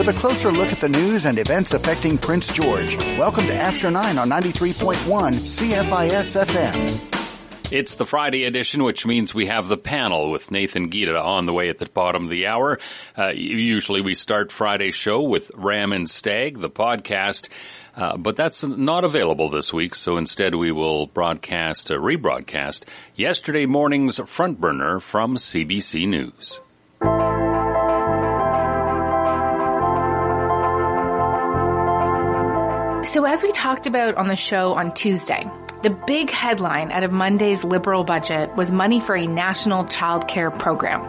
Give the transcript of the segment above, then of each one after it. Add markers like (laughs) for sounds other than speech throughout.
with a closer look at the news and events affecting Prince George. Welcome to After 9 on 93.1 CFIS FM. It's the Friday edition, which means we have the panel with Nathan Gita on the way at the bottom of the hour. Uh, usually we start Friday's show with Ram and Stag, the podcast. Uh, but that's not available this week, so instead we will broadcast, uh, rebroadcast yesterday morning's front burner from CBC News. As we talked about on the show on Tuesday, the big headline out of Monday's Liberal budget was money for a national childcare program.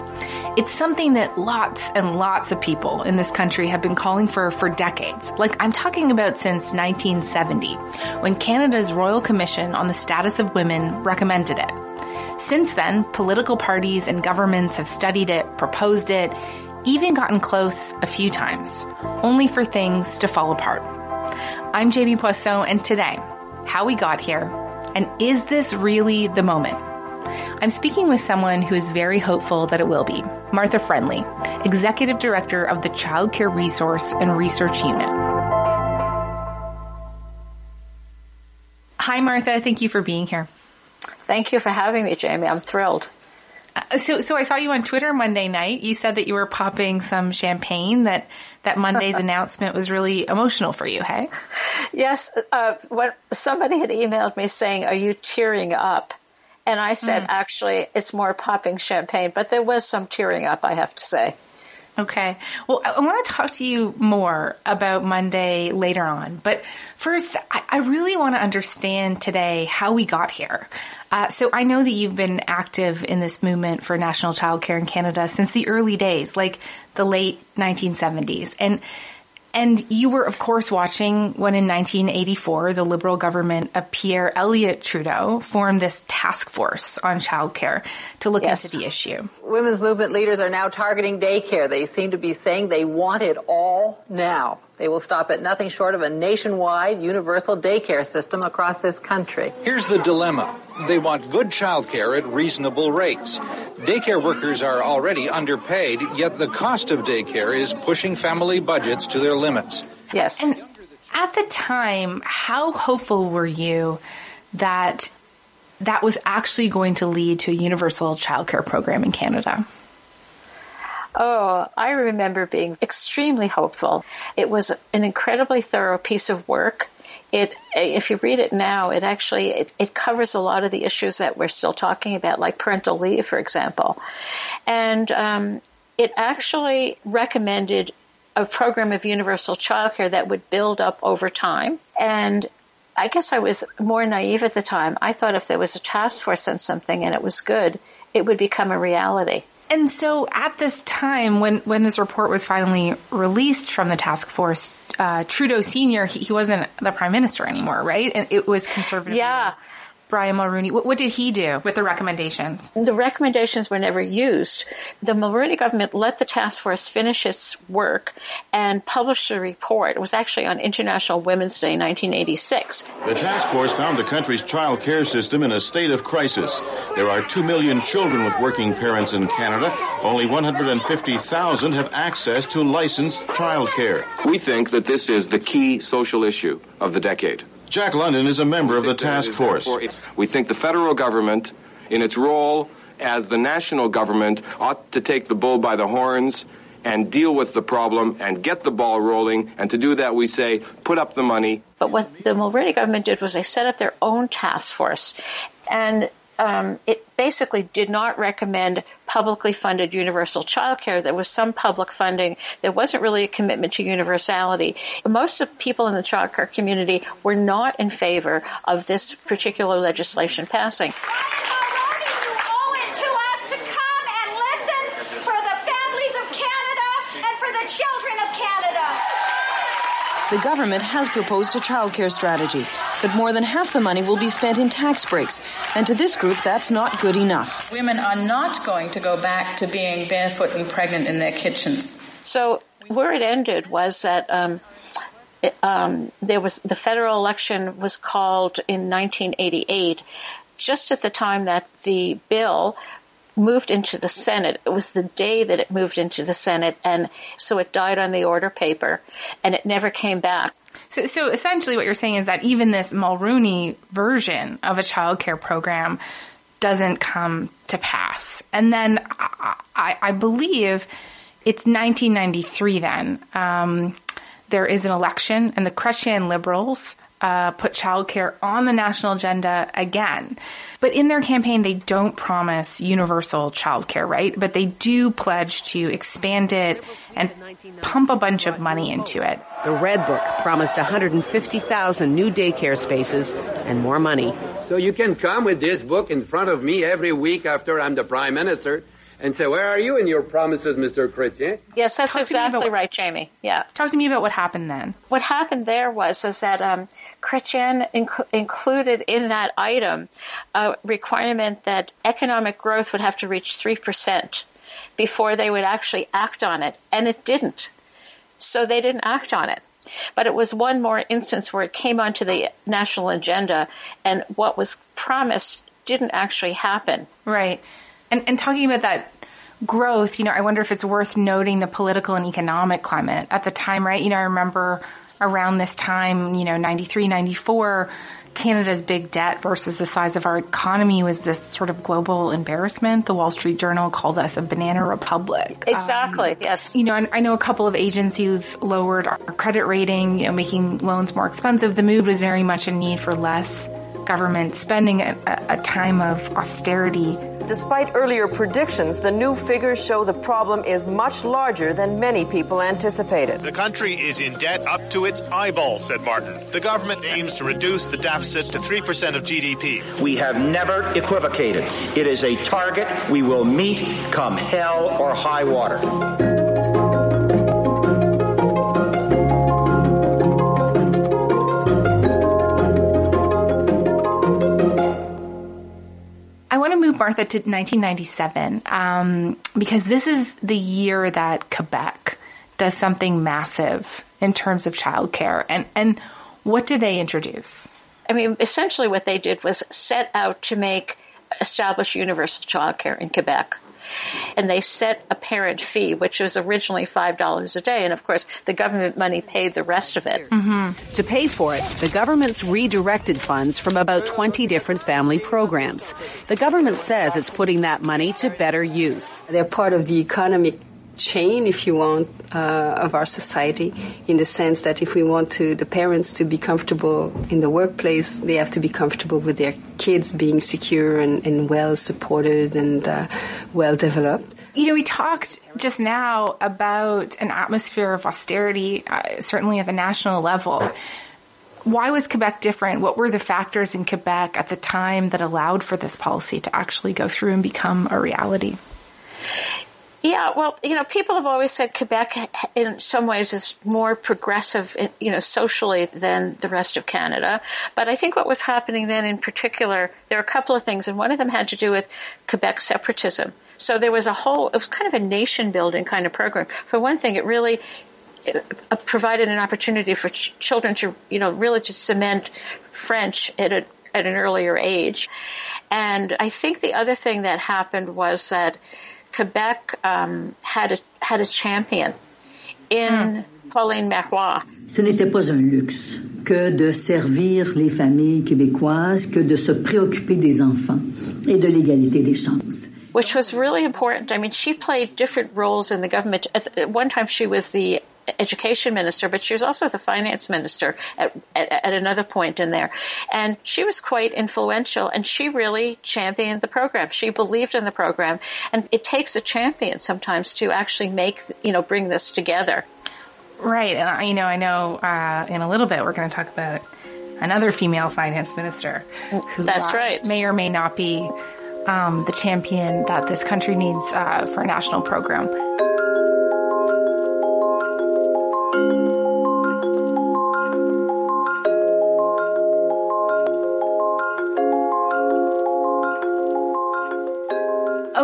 It's something that lots and lots of people in this country have been calling for for decades. Like I'm talking about since 1970, when Canada's Royal Commission on the Status of Women recommended it. Since then, political parties and governments have studied it, proposed it, even gotten close a few times, only for things to fall apart. I'm Jamie Poisson, and today, how we got here, and is this really the moment? I'm speaking with someone who is very hopeful that it will be. Martha Friendly, Executive Director of the Child Care Resource and Research Unit. Hi, Martha. Thank you for being here. Thank you for having me, Jamie. I'm thrilled. Uh, so, so I saw you on Twitter Monday night. You said that you were popping some champagne. That that Monday's announcement was really emotional for you. Hey. Yes. Uh, when somebody had emailed me saying, "Are you tearing up?" and I said, mm. "Actually, it's more popping champagne," but there was some tearing up. I have to say. Okay. Well, I want to talk to you more about Monday later on. But first, I, really want to understand today how we got here. Uh, so I know that you've been active in this movement for national child care in Canada since the early days, like the late 1970s. And and you were, of course, watching when in 1984, the Liberal government of Pierre Elliott Trudeau formed this task force on childcare to look yes. into the issue. Women's movement leaders are now targeting daycare. They seem to be saying they want it all now. They will stop at nothing short of a nationwide universal daycare system across this country. Here's the dilemma. They want good childcare at reasonable rates. Daycare workers are already underpaid, yet the cost of daycare is pushing family budgets to their limits. Yes. And at the time, how hopeful were you that that was actually going to lead to a universal childcare program in Canada? Oh, I remember being extremely hopeful. It was an incredibly thorough piece of work. It, if you read it now, it actually it, it covers a lot of the issues that we're still talking about, like parental leave, for example, and um, it actually recommended a program of universal childcare that would build up over time. And I guess I was more naive at the time. I thought if there was a task force on something and it was good, it would become a reality. And so at this time, when, when this report was finally released from the task force, uh, Trudeau Sr., he, he, wasn't the prime minister anymore, right? And it was conservative. Yeah. Brian Mulroney. What, what, did he do with the recommendations? The recommendations were never used. The Mulroney government let the task force finish its work and published a report. It was actually on International Women's Day, 1986. The task force found the country's child care system in a state of crisis. There are 2 million children with working parents in Canada. Only 150,000 have access to licensed child care. We think that this is the key social issue of the decade. Jack London is a member of the task force. We think the federal government, in its role as the national government, ought to take the bull by the horns and deal with the problem and get the ball rolling. And to do that, we say, put up the money. But what the Mulroney government did was they set up their own task force. And um, it basically did not recommend publicly funded universal childcare. There was some public funding. There wasn't really a commitment to universality. Most of people in the childcare community were not in favor of this particular legislation passing. The government has proposed a childcare strategy but more than half the money will be spent in tax breaks. And to this group, that's not good enough. Women are not going to go back to being barefoot and pregnant in their kitchens. So where it ended was that um, it, um, there was the federal election was called in 1988, just at the time that the bill moved into the Senate. It was the day that it moved into the Senate, and so it died on the order paper, and it never came back. So, so essentially, what you're saying is that even this Mulroney version of a child care program doesn't come to pass. And then I, I, believe it's 1993. Then um, there is an election, and the Chrétien Liberals uh, put childcare on the national agenda again. But in their campaign, they don't promise universal childcare, right? But they do pledge to expand it and pump a bunch of money into it. The Red Book promised 150,000 new daycare spaces and more money. So you can come with this book in front of me every week after I'm the prime minister and say, where are you in your promises, Mr. Chrétien? Yes, that's Talk exactly right, Jamie. Yeah. Talk to me about what happened then. What happened there was is that um, Chrétien inc- included in that item a requirement that economic growth would have to reach 3% before they would actually act on it, and it didn't. So they didn't act on it. But it was one more instance where it came onto the national agenda, and what was promised didn't actually happen. Right. And, and talking about that growth, you know, I wonder if it's worth noting the political and economic climate at the time, right? You know, I remember around this time, you know, 93, 94, Canada's big debt versus the size of our economy was this sort of global embarrassment. The Wall Street Journal called us a banana republic. Exactly. Um, yes. You know, and I know a couple of agencies lowered our credit rating, you know, making loans more expensive. The mood was very much a need for less government spending at a time of austerity. Despite earlier predictions, the new figures show the problem is much larger than many people anticipated. The country is in debt up to its eyeballs, said Martin. The government aims to reduce the deficit to 3% of GDP. We have never equivocated. It is a target we will meet come hell or high water. Martha to 1997 um, because this is the year that Quebec does something massive in terms of childcare. And and what do they introduce? I mean, essentially, what they did was set out to make establish universal childcare in Quebec and they set a parent fee, which was originally $5 a day. And of course, the government money paid the rest of it. Mm-hmm. To pay for it, the government's redirected funds from about 20 different family programs. The government says it's putting that money to better use. They're part of the economic chain, if you want, uh, of our society, in the sense that if we want to the parents to be comfortable in the workplace, they have to be comfortable with their kids being secure and, and well supported and uh, well developed. You know, we talked just now about an atmosphere of austerity, uh, certainly at the national level. Why was Quebec different? What were the factors in Quebec at the time that allowed for this policy to actually go through and become a reality? Yeah, well, you know, people have always said Quebec, in some ways, is more progressive, you know, socially than the rest of Canada. But I think what was happening then, in particular, there are a couple of things, and one of them had to do with Quebec separatism. So there was a whole, it was kind of a nation building kind of program. For one thing, it really it uh, provided an opportunity for ch- children to, you know, really to cement French at a at an earlier age. And I think the other thing that happened was that Quebec um, had a had a champion in mm. Pauline Marois. Ce n'était pas un luxe que de servir les familles québécoises, que de se préoccuper des enfants et de l'égalité des chances. Which was really important. I mean, she played different roles in the government. At one time, she was the education minister, but she was also the finance minister at, at, at, another point in there. And she was quite influential and she really championed the program. She believed in the program and it takes a champion sometimes to actually make, you know, bring this together. Right. And, you know, I know, uh, in a little bit we're going to talk about another female finance minister. Who, That's uh, right. May or may not be um, the champion that this country needs uh, for a national program.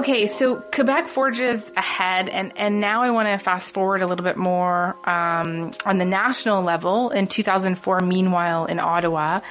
Okay, so Quebec forges ahead, and, and now I want to fast forward a little bit more um, on the national level. In 2004, meanwhile, in Ottawa,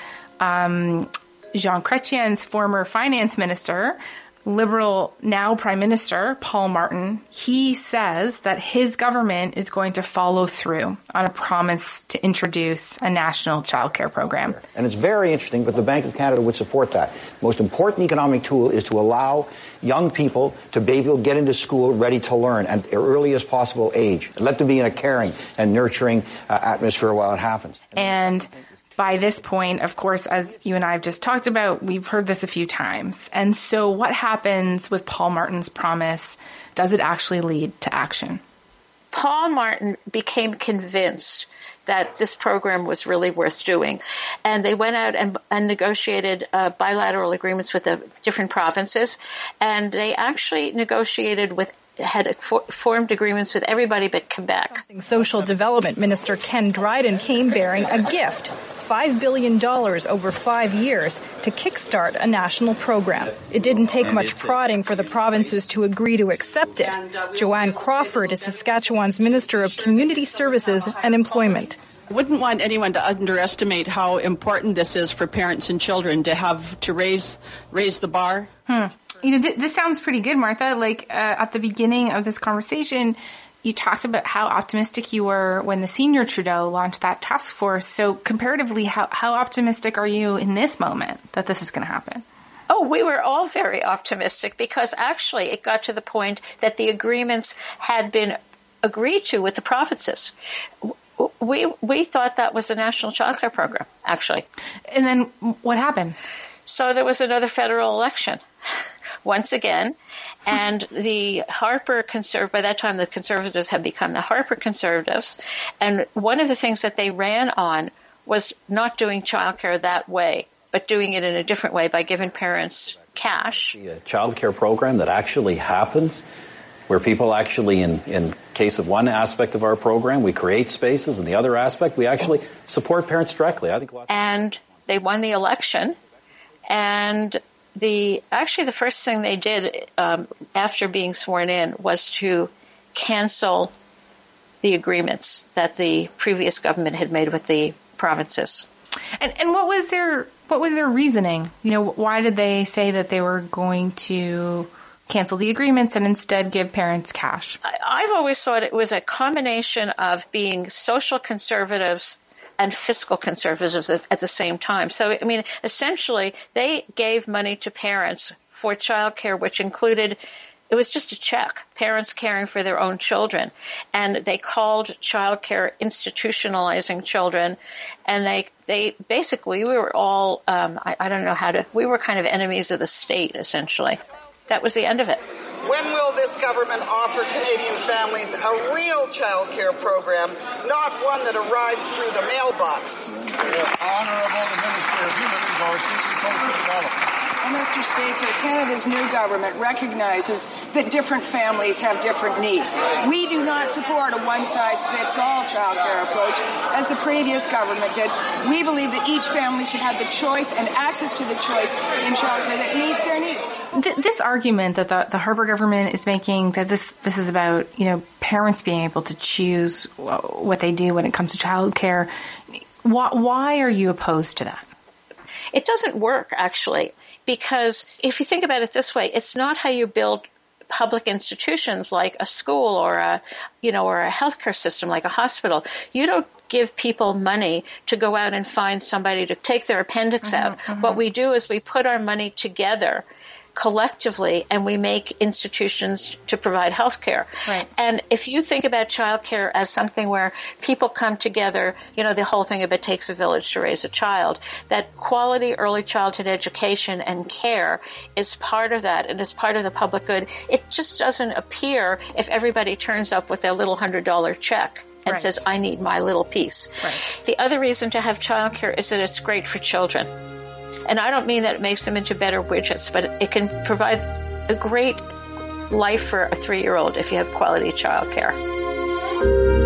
um, Jean Chrétien's former finance minister Liberal now Prime Minister Paul Martin, he says that his government is going to follow through on a promise to introduce a national child care program. And it's very interesting, but the Bank of Canada would support that. The most important economic tool is to allow young people to be able to get into school ready to learn at the earliest possible age. Let them be in a caring and nurturing uh, atmosphere while it happens. And by this point, of course, as you and I have just talked about, we've heard this a few times. And so what happens with Paul Martin's promise? Does it actually lead to action? Paul Martin became convinced that this program was really worth doing. And they went out and, and negotiated uh, bilateral agreements with the different provinces. And they actually negotiated with had for, formed agreements with everybody but Quebec. Social Development Minister Ken Dryden came bearing a gift $5 billion over five years to kickstart a national program. It didn't take much prodding for the provinces to agree to accept it. Joanne Crofford is Saskatchewan's Minister of Community Services and Employment. Wouldn't want anyone to underestimate how important this is for parents and children to have to raise raise the bar. Hmm. You know, th- this sounds pretty good, Martha. Like uh, at the beginning of this conversation, you talked about how optimistic you were when the senior Trudeau launched that task force. So comparatively, how, how optimistic are you in this moment that this is going to happen? Oh, we were all very optimistic because actually it got to the point that the agreements had been agreed to with the provinces. We we thought that was the national child care program, actually. And then what happened? So there was another federal election once again. And the Harper conserv by that time the conservatives had become the Harper conservatives. And one of the things that they ran on was not doing childcare that way, but doing it in a different way by giving parents cash. A uh, childcare program that actually happens where people actually in, in case of one aspect of our program we create spaces and the other aspect we actually support parents directly i think and they won the election and the actually the first thing they did um, after being sworn in was to cancel the agreements that the previous government had made with the provinces. And and what was their what was their reasoning? You know, why did they say that they were going to cancel the agreements and instead give parents cash? I've always thought it was a combination of being social conservatives and fiscal conservatives at, at the same time. So, I mean, essentially, they gave money to parents for childcare, which included it was just a check, parents caring for their own children. And they called childcare institutionalizing children. And they, they basically, we were all, um, I, I don't know how to, we were kind of enemies of the state, essentially. That was the end of it. When will this government offer Canadian families a real child care program, not one that arrives through the mailbox? Honourable Minister of Human Resources and Social Development. Well, Mr. Speaker, Canada's new government recognizes that different families have different needs. We do not support a one-size-fits-all child care approach, as the previous government did. We believe that each family should have the choice and access to the choice in child care that meets their needs this argument that the, the Harper government is making that this this is about you know parents being able to choose what they do when it comes to childcare. Why, why are you opposed to that? It doesn't work actually because if you think about it this way, it's not how you build public institutions like a school or a you know or a healthcare system like a hospital you don't give people money to go out and find somebody to take their appendix mm-hmm, out mm-hmm. what we do is we put our money together collectively and we make institutions to provide health care. Right. And if you think about childcare as something where people come together, you know, the whole thing of it takes a village to raise a child, that quality early childhood education and care is part of that and is part of the public good. It just doesn't appear if everybody turns up with their little hundred dollar check and right. says, I need my little piece. Right. The other reason to have childcare is that it's great for children. And I don't mean that it makes them into better widgets, but it can provide a great life for a three year old if you have quality childcare.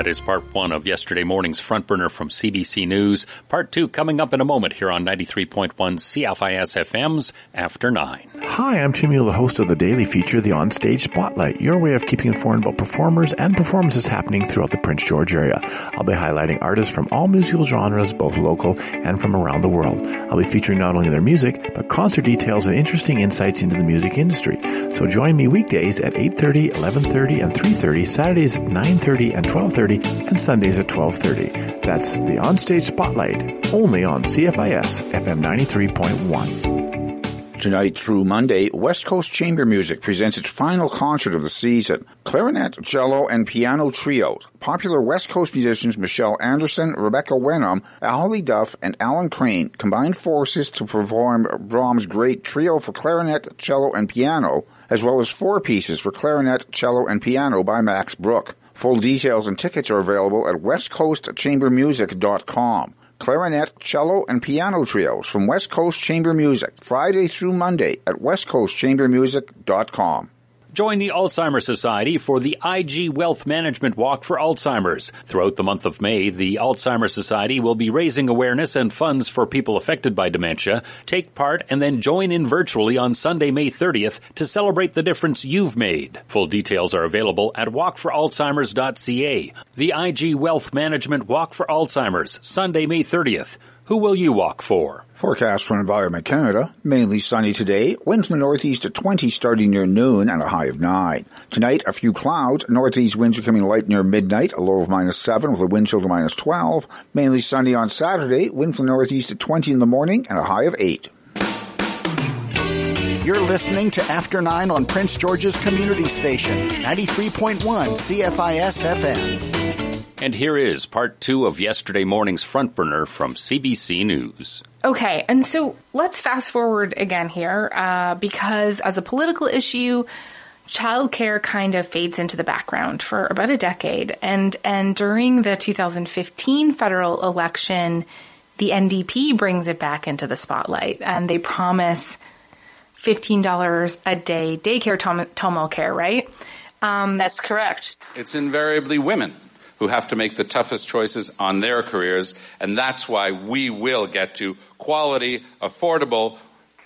That is part one of yesterday morning's front burner from CBC News. Part two coming up in a moment here on 93.1 CFIS FM's After Nine. Hi, I'm Tim the host of the daily feature, The Onstage Spotlight, your way of keeping informed about performers and performances happening throughout the Prince George area. I'll be highlighting artists from all musical genres, both local and from around the world. I'll be featuring not only their music, but concert details and interesting insights into the music industry. So join me weekdays at 8.30, 11.30, and 3.30, Saturdays at 9.30 and 12.30, and Sundays at 12.30. That's the Onstage Spotlight, only on CFIS FM 93.1. Tonight through Monday, West Coast Chamber Music presents its final concert of the season. Clarinet, cello, and piano trios. Popular West Coast musicians Michelle Anderson, Rebecca Wenham, Holly Duff, and Alan Crane combined forces to perform Brahms' great trio for clarinet, cello, and piano, as well as four pieces for clarinet, cello, and piano by Max Bruch. Full details and tickets are available at westcoastchambermusic.com. Clarinet, cello, and piano trios from West Coast Chamber Music, Friday through Monday at westcoastchambermusic.com. Join the Alzheimer's Society for the IG Wealth Management Walk for Alzheimer's. Throughout the month of May, the Alzheimer's Society will be raising awareness and funds for people affected by dementia. Take part and then join in virtually on Sunday, May 30th to celebrate the difference you've made. Full details are available at walkforalzheimers.ca. The IG Wealth Management Walk for Alzheimer's, Sunday, May 30th. Who will you walk for? Forecast from Environment Canada. Mainly sunny today. Winds from the northeast at 20 starting near noon and a high of 9. Tonight, a few clouds. Northeast winds becoming light near midnight, a low of minus 7 with a wind chill to minus 12. Mainly sunny on Saturday. Wind from the northeast at 20 in the morning and a high of 8. You're listening to After 9 on Prince George's Community Station, 93.1 CFIS FM. And here is part two of yesterday morning's front burner from CBC News. Okay, and so let's fast forward again here, uh, because as a political issue, childcare kind of fades into the background for about a decade. And, and during the 2015 federal election, the NDP brings it back into the spotlight and they promise $15 a day daycare tom- Tomo care, right? Um, That's correct. It's invariably women who have to make the toughest choices on their careers, and that's why we will get to quality, affordable,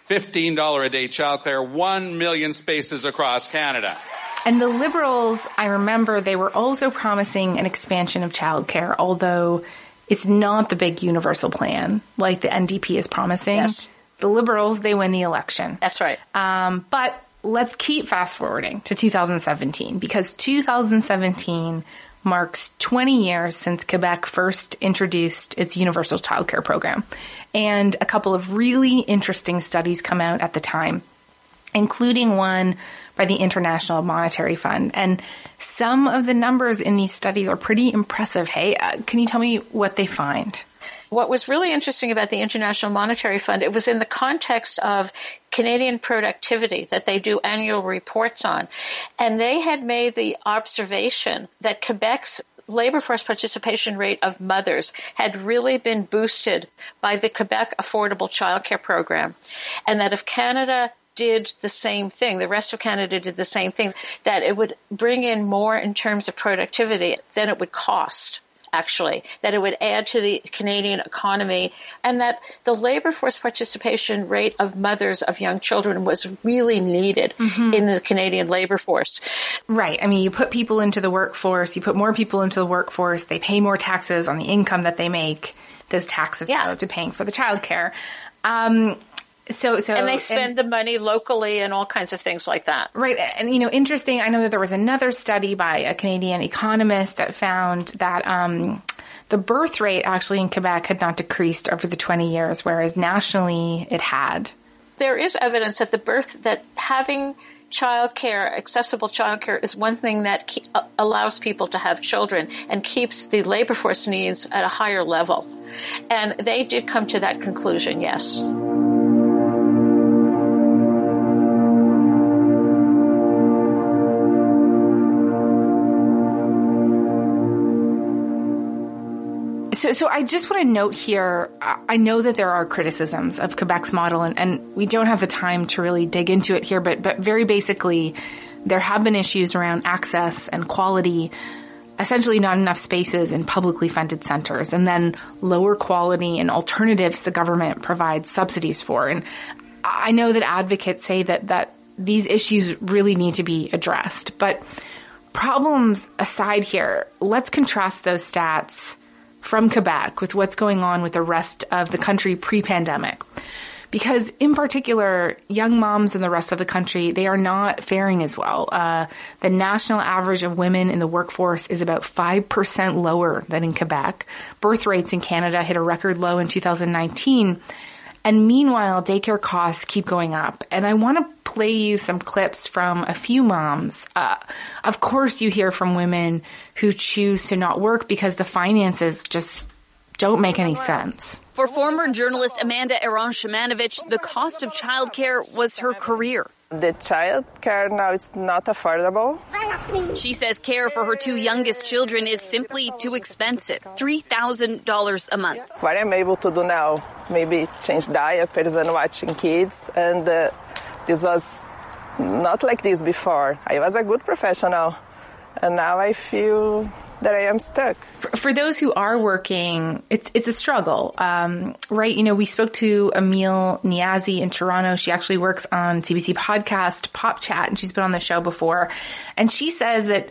$15 a day childcare, 1 million spaces across Canada. And the Liberals, I remember they were also promising an expansion of childcare, although it's not the big universal plan like the NDP is promising. Yes. The Liberals, they win the election. That's right. Um, but let's keep fast forwarding to 2017 because 2017 marks 20 years since Quebec first introduced its universal childcare program. And a couple of really interesting studies come out at the time, including one by the International Monetary Fund. And some of the numbers in these studies are pretty impressive. Hey, uh, can you tell me what they find? What was really interesting about the International Monetary Fund, it was in the context of Canadian productivity that they do annual reports on. And they had made the observation that Quebec's labor force participation rate of mothers had really been boosted by the Quebec Affordable Childcare Program. And that if Canada did the same thing, the rest of Canada did the same thing, that it would bring in more in terms of productivity than it would cost actually, that it would add to the Canadian economy, and that the labor force participation rate of mothers of young children was really needed mm-hmm. in the Canadian labor force. Right. I mean, you put people into the workforce, you put more people into the workforce, they pay more taxes on the income that they make. Those taxes yeah. go to paying for the childcare. Um, so, so, and they spend and, the money locally and all kinds of things like that. Right. And, you know, interesting. I know that there was another study by a Canadian economist that found that, um, the birth rate actually in Quebec had not decreased over the 20 years, whereas nationally it had. There is evidence that the birth, that having childcare, accessible childcare is one thing that ke- allows people to have children and keeps the labor force needs at a higher level. And they did come to that conclusion, yes. So, so I just want to note here, I know that there are criticisms of Quebec's model and, and we don't have the time to really dig into it here, but, but very basically, there have been issues around access and quality. essentially not enough spaces in publicly funded centers and then lower quality and alternatives the government provides subsidies for. And I know that advocates say that, that these issues really need to be addressed, but problems aside here, let's contrast those stats from Quebec with what's going on with the rest of the country pre-pandemic because in particular, young moms in the rest of the country, they are not faring as well. Uh, the national average of women in the workforce is about 5% lower than in Quebec. Birth rates in Canada hit a record low in 2019. And meanwhile, daycare costs keep going up. And I want to play you some clips from a few moms. Uh, of course, you hear from women who choose to not work because the finances just don't make any sense. For former journalist Amanda Aron Shamanovich, the cost of childcare was her career. The child care now is not affordable. She says care for her two youngest children is simply too expensive $3,000 a month. What I'm able to do now, maybe change diapers and watching kids, and uh, this was not like this before. I was a good professional, and now I feel that I am stuck. For, for those who are working, it's it's a struggle, um, right? You know, we spoke to Amil Niazi in Toronto. She actually works on CBC podcast Pop Chat, and she's been on the show before. And she says that,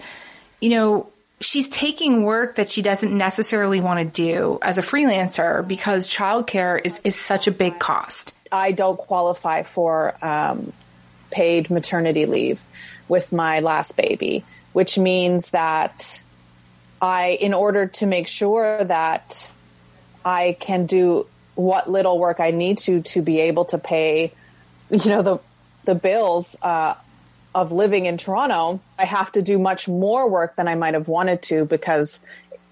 you know, she's taking work that she doesn't necessarily want to do as a freelancer because childcare is is such a big cost. I don't qualify for um, paid maternity leave with my last baby, which means that I, in order to make sure that I can do what little work I need to to be able to pay, you know, the the bills uh, of living in Toronto, I have to do much more work than I might have wanted to because,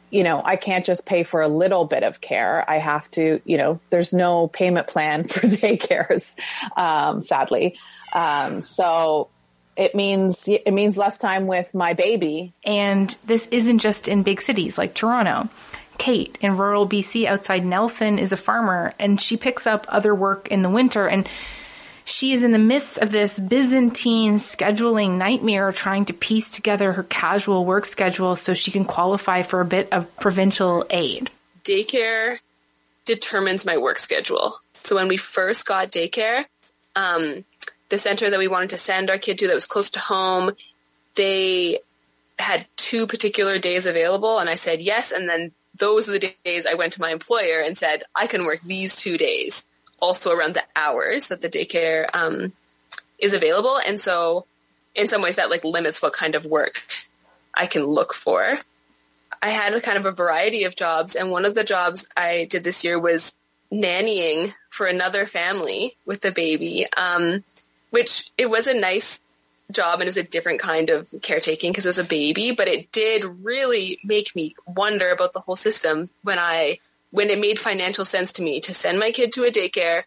you know, I can't just pay for a little bit of care. I have to, you know, there's no payment plan (laughs) for daycares, um, sadly. Um, so it means it means less time with my baby. And this isn't just in big cities like Toronto. Kate in rural BC outside Nelson is a farmer and she picks up other work in the winter and she is in the midst of this Byzantine scheduling nightmare trying to piece together her casual work schedule so she can qualify for a bit of provincial aid. Daycare determines my work schedule. So when we first got daycare, um, the center that we wanted to send our kid to that was close to home, they had two particular days available and I said yes. And then those are the days I went to my employer and said, I can work these two days also around the hours that the daycare, um, is available. And so in some ways that like limits what kind of work I can look for. I had a kind of a variety of jobs and one of the jobs I did this year was nannying for another family with a baby. Um, which it was a nice job and it was a different kind of caretaking because it was a baby, but it did really make me wonder about the whole system when I, when it made financial sense to me to send my kid to a daycare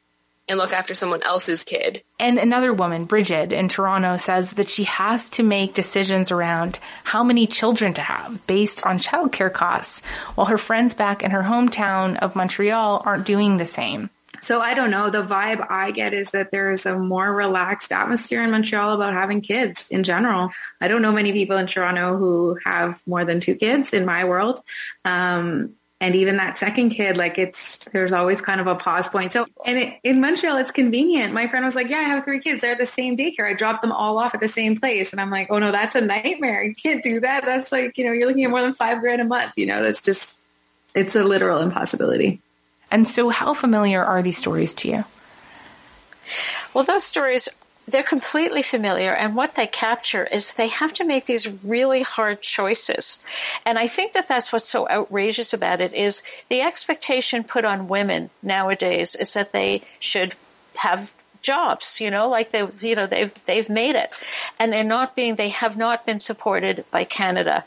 and look after someone else's kid. And another woman, Bridget in Toronto, says that she has to make decisions around how many children to have based on childcare costs, while her friends back in her hometown of Montreal aren't doing the same. So I don't know. The vibe I get is that there is a more relaxed atmosphere in Montreal about having kids in general. I don't know many people in Toronto who have more than two kids in my world. Um, and even that second kid, like it's, there's always kind of a pause point. So, and it, in Montreal, it's convenient. My friend was like, yeah, I have three kids. They're at the same daycare. I dropped them all off at the same place. And I'm like, oh no, that's a nightmare. You can't do that. That's like, you know, you're looking at more than five grand a month. You know, that's just, it's a literal impossibility. And so how familiar are these stories to you? Well, those stories they're completely familiar and what they capture is they have to make these really hard choices and i think that that's what's so outrageous about it is the expectation put on women nowadays is that they should have jobs, you know, like they, you know, they've, they've made it and they're not being, they have not been supported by Canada.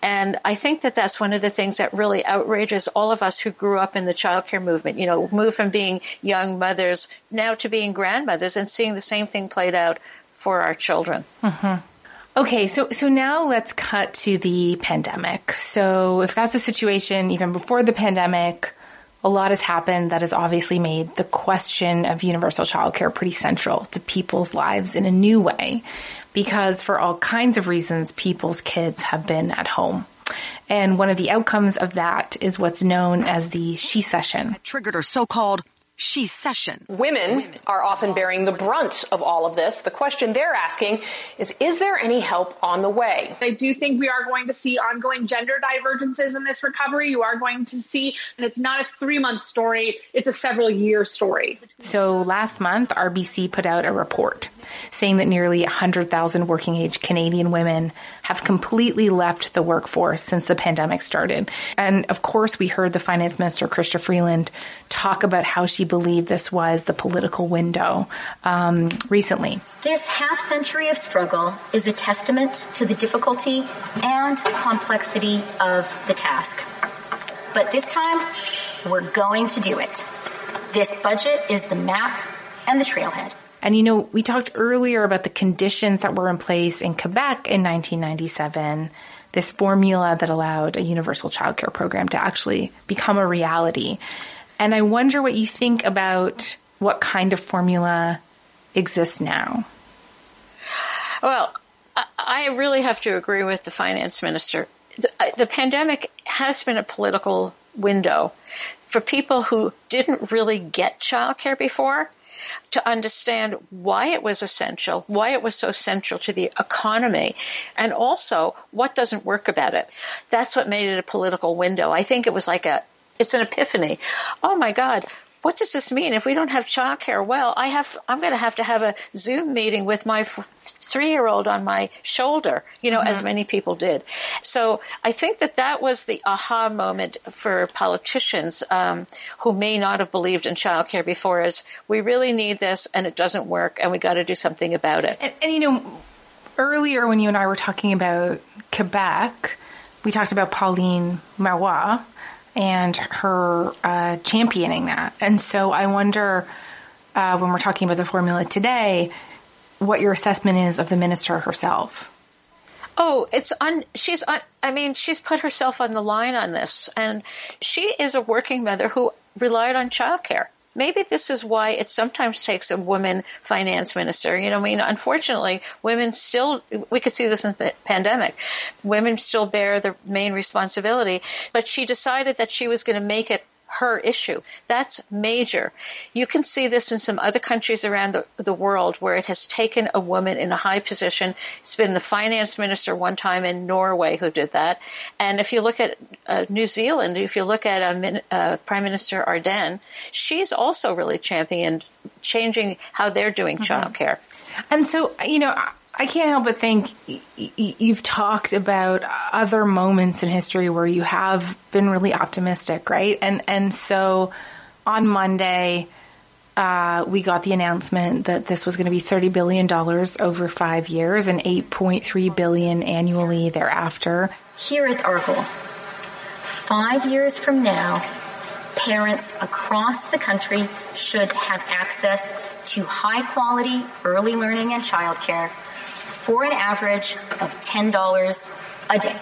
And I think that that's one of the things that really outrages all of us who grew up in the childcare movement, you know, move from being young mothers now to being grandmothers and seeing the same thing played out for our children. Mm-hmm. Okay, so so now let's cut to the pandemic. So if that's a situation even before the pandemic, a lot has happened that has obviously made the question of universal childcare pretty central to people's lives in a new way because for all kinds of reasons, people's kids have been at home. And one of the outcomes of that is what's known as the she-cession. Triggered her so-called she-cession. Women are often bearing the brunt of all of this. The question they're asking is, is there any help on the way? I do think we are going to see ongoing gender divergences in this recovery. You are going to see, and it's not a three month story, it's a several year story. So last month, RBC put out a report saying that nearly 100,000 working age Canadian women have completely left the workforce since the pandemic started. And of course, we heard the finance minister, Chrystia Freeland, talk about how she believed this was the political window um, recently. This half century of struggle is a testament to the difficulty and complexity of the task. But this time, we're going to do it. This budget is the map and the trailhead. And you know, we talked earlier about the conditions that were in place in Quebec in 1997, this formula that allowed a universal childcare program to actually become a reality. And I wonder what you think about what kind of formula exists now. Well, I really have to agree with the finance minister. The, the pandemic has been a political window for people who didn't really get childcare before to understand why it was essential, why it was so central to the economy, and also what doesn't work about it. That's what made it a political window. I think it was like a, it's an epiphany. Oh my God, what does this mean if we don't have childcare? Well, I have, I'm going to have to have a Zoom meeting with my three year old on my shoulder, you know, mm-hmm. as many people did. So I think that that was the aha moment for politicians um, who may not have believed in childcare before is we really need this and it doesn't work and we got to do something about it. And, and, you know, earlier when you and I were talking about Quebec, we talked about Pauline Marois and her uh, championing that. And so I wonder uh, when we're talking about the formula today, what your assessment is of the minister herself. Oh, it's un, she's I mean, she's put herself on the line on this, and she is a working mother who relied on childcare maybe this is why it sometimes takes a woman finance minister. You know, I mean, unfortunately, women still, we could see this in the pandemic, women still bear the main responsibility, but she decided that she was going to make it her issue. That's major. You can see this in some other countries around the, the, world where it has taken a woman in a high position. It's been the finance minister one time in Norway who did that. And if you look at uh, New Zealand, if you look at uh, uh, Prime Minister Ardern, she's also really championed changing how they're doing mm-hmm. childcare. And so, you know, I can't help but think you've talked about other moments in history where you have been really optimistic, right? And and so on Monday, uh, we got the announcement that this was going to be thirty billion dollars over five years and eight point three billion annually thereafter. Here is our goal: five years from now, parents across the country should have access to high quality early learning and childcare for an average of $10 a day.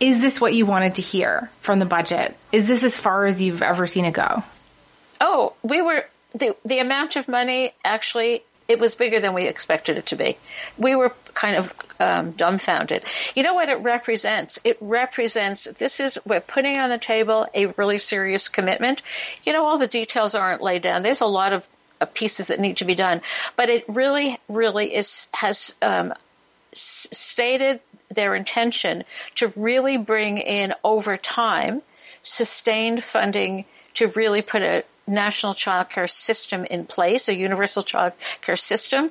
Is this what you wanted to hear from the budget? Is this as far as you've ever seen it go? Oh, we were the the amount of money actually it was bigger than we expected it to be. We were kind of um, dumbfounded. You know what it represents? It represents this is we're putting on the table a really serious commitment. You know, all the details aren't laid down. There's a lot of, of pieces that need to be done, but it really, really is has um, stated their intention to really bring in over time sustained funding to really put a national child care system in place, a universal child care system.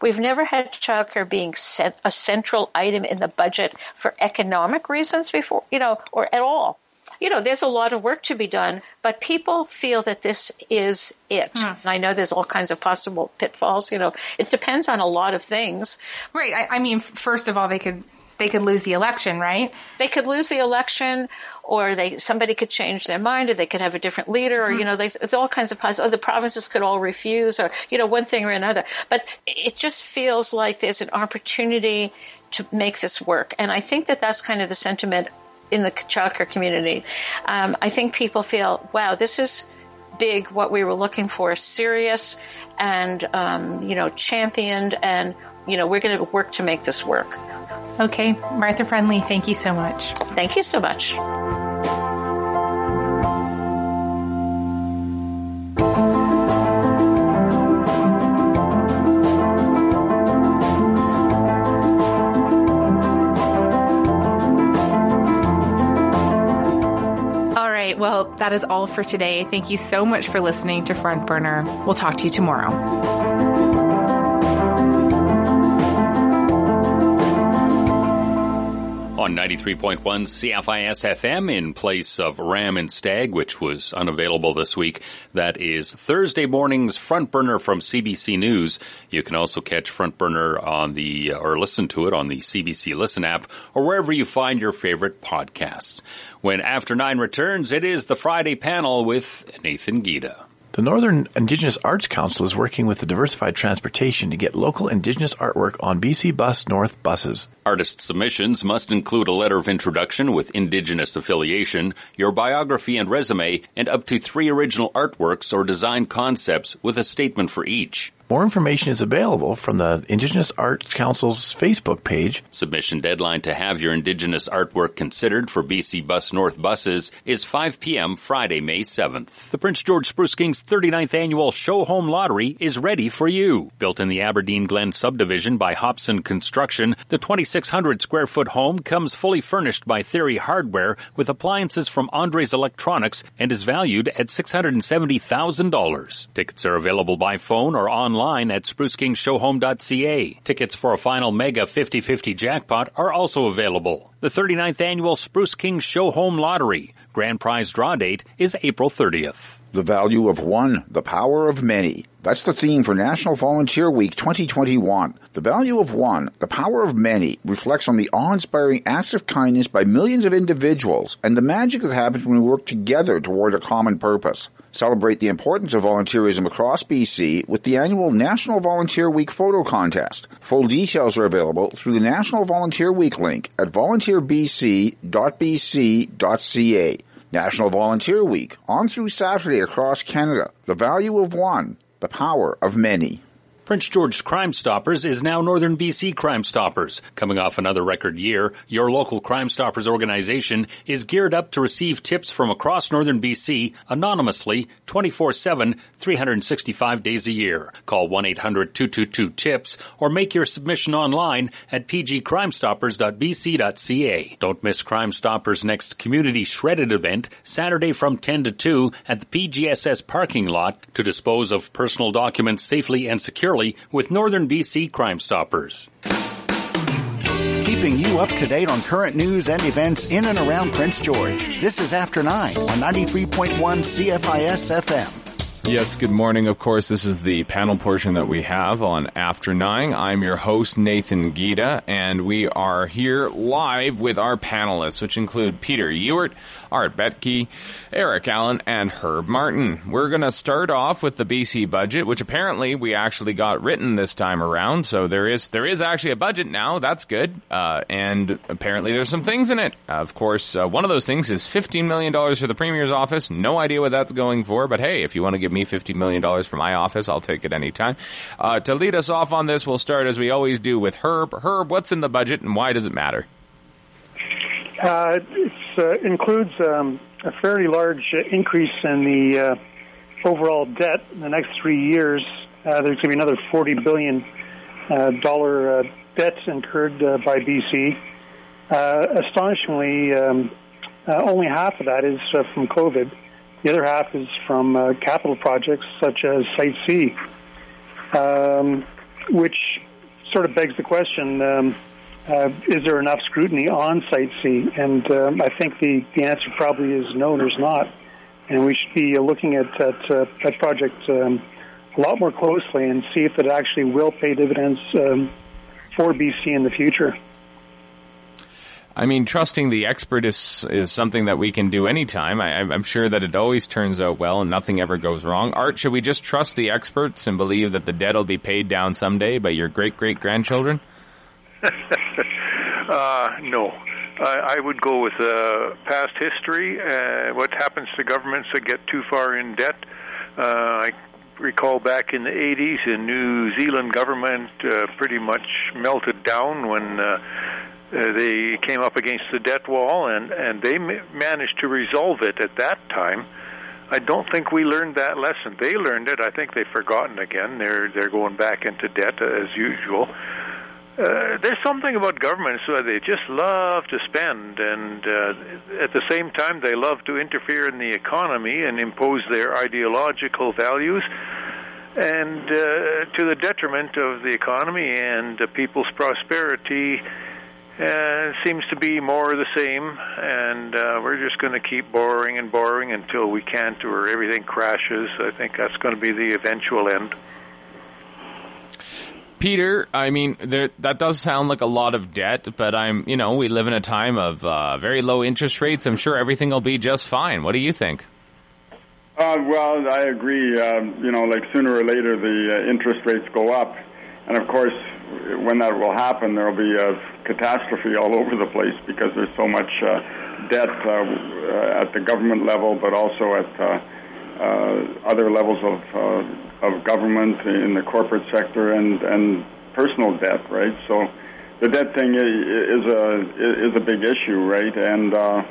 We've never had child care being a central item in the budget for economic reasons before, you know, or at all you know, there's a lot of work to be done, but people feel that this is it. Hmm. And I know there's all kinds of possible pitfalls. You know, it depends on a lot of things. Right. I, I mean, first of all, they could they could lose the election, right? They could lose the election, or they somebody could change their mind, or they could have a different leader, or mm-hmm. you know, they, it's all kinds of possible. The provinces could all refuse, or you know, one thing or another. But it just feels like there's an opportunity to make this work, and I think that that's kind of the sentiment in the childcare community. Um, I think people feel, wow, this is big, what we were looking for, serious and, um, you know, championed, and, you know, we're going to work to make this work. Okay, Martha Friendly, thank you so much. Thank you so much. Right, well, that is all for today. Thank you so much for listening to Front Burner. We'll talk to you tomorrow. On 93.1 CFIS FM in place of Ram and Stag, which was unavailable this week. That is Thursday morning's Front Burner from CBC News. You can also catch Front Burner on the, uh, or listen to it on the CBC Listen app or wherever you find your favorite podcasts. When After Nine returns, it is the Friday panel with Nathan Gita. The Northern Indigenous Arts Council is working with the Diversified Transportation to get local Indigenous artwork on BC Bus North buses. Artist submissions must include a letter of introduction with Indigenous affiliation, your biography and resume, and up to three original artworks or design concepts with a statement for each. More information is available from the Indigenous Arts Council's Facebook page. Submission deadline to have your Indigenous artwork considered for BC Bus North buses is 5 p.m. Friday, May 7th. The Prince George Spruce Kings 39th annual Show Home Lottery is ready for you. Built in the Aberdeen Glen subdivision by Hobson Construction, the 2,600 square foot home comes fully furnished by Theory Hardware with appliances from Andres Electronics and is valued at $670,000. Tickets are available by phone or online online at sprucekingsshowhome.ca. Tickets for a final mega 50-50 jackpot are also available. The 39th annual Spruce Kings Show Home Lottery. Grand prize draw date is April 30th. The value of one, the power of many. That's the theme for National Volunteer Week 2021. The value of one, the power of many, reflects on the awe-inspiring acts of kindness by millions of individuals and the magic that happens when we work together toward a common purpose. Celebrate the importance of volunteerism across BC with the annual National Volunteer Week photo contest. Full details are available through the National Volunteer Week link at volunteerbc.bc.ca. National Volunteer Week, on through Saturday across Canada. The value of one, the power of many. Prince George Crime Stoppers is now Northern BC Crime Stoppers. Coming off another record year, your local Crime Stoppers organization is geared up to receive tips from across Northern BC anonymously 24-7, 365 days a year. Call 1-800-222-TIPS or make your submission online at pgcrimestoppers.bc.ca. Don't miss Crime Stoppers' next community shredded event, Saturday from 10 to 2 at the PGSS parking lot to dispose of personal documents safely and securely with Northern BC Crime Stoppers. Keeping you up to date on current news and events in and around Prince George. This is After 9 on 93.1 CFIS FM. Yes, good morning. Of course, this is the panel portion that we have on After Nine. I'm your host, Nathan Gita, and we are here live with our panelists, which include Peter Ewart, Art Betke, Eric Allen, and Herb Martin. We're going to start off with the BC budget, which apparently we actually got written this time around. So there is there is actually a budget now. That's good, uh, and apparently there's some things in it. Uh, of course, uh, one of those things is $15 million for the Premier's office. No idea what that's going for, but hey, if you want to give me $50 million for my office, I'll take it anytime. Uh, to lead us off on this, we'll start as we always do with Herb. Herb, what's in the budget and why does it matter? Uh, it uh, includes um, a fairly large increase in the uh, overall debt in the next three years. Uh, there's going to be another forty billion uh, dollar debt incurred by BC. astonishingly, um, only half of that is from COVID. The other half is from capital projects such as Site C, um, which sort of begs the question. Uh, is there enough scrutiny on Site C? And um, I think the, the answer probably is no, there's not. And we should be looking at that, uh, that project um, a lot more closely and see if it actually will pay dividends um, for BC in the future. I mean, trusting the expert is is something that we can do anytime. I, I'm sure that it always turns out well and nothing ever goes wrong. Art, should we just trust the experts and believe that the debt will be paid down someday by your great great grandchildren? (laughs) (laughs) uh, no. I, I would go with uh, past history. Uh, what happens to governments that get too far in debt? Uh, I recall back in the 80s, the New Zealand government uh, pretty much melted down when uh, uh, they came up against the debt wall, and and they ma- managed to resolve it at that time. I don't think we learned that lesson. They learned it. I think they've forgotten again. They're they're going back into debt as usual. Uh, there's something about governments where they just love to spend, and uh, at the same time, they love to interfere in the economy and impose their ideological values, and uh, to the detriment of the economy and uh, people's prosperity. Uh, seems to be more the same, and uh, we're just going to keep borrowing and borrowing until we can't, or everything crashes. I think that's going to be the eventual end. Peter, I mean, there, that does sound like a lot of debt, but I'm, you know, we live in a time of uh, very low interest rates. I'm sure everything will be just fine. What do you think? Uh, well, I agree. Um, you know, like sooner or later, the uh, interest rates go up, and of course, when that will happen, there will be a catastrophe all over the place because there's so much uh, debt uh, uh, at the government level, but also at other levels of uh, of government in the corporate sector and and personal debt, right? So the debt thing is a is a big issue, right? And uh,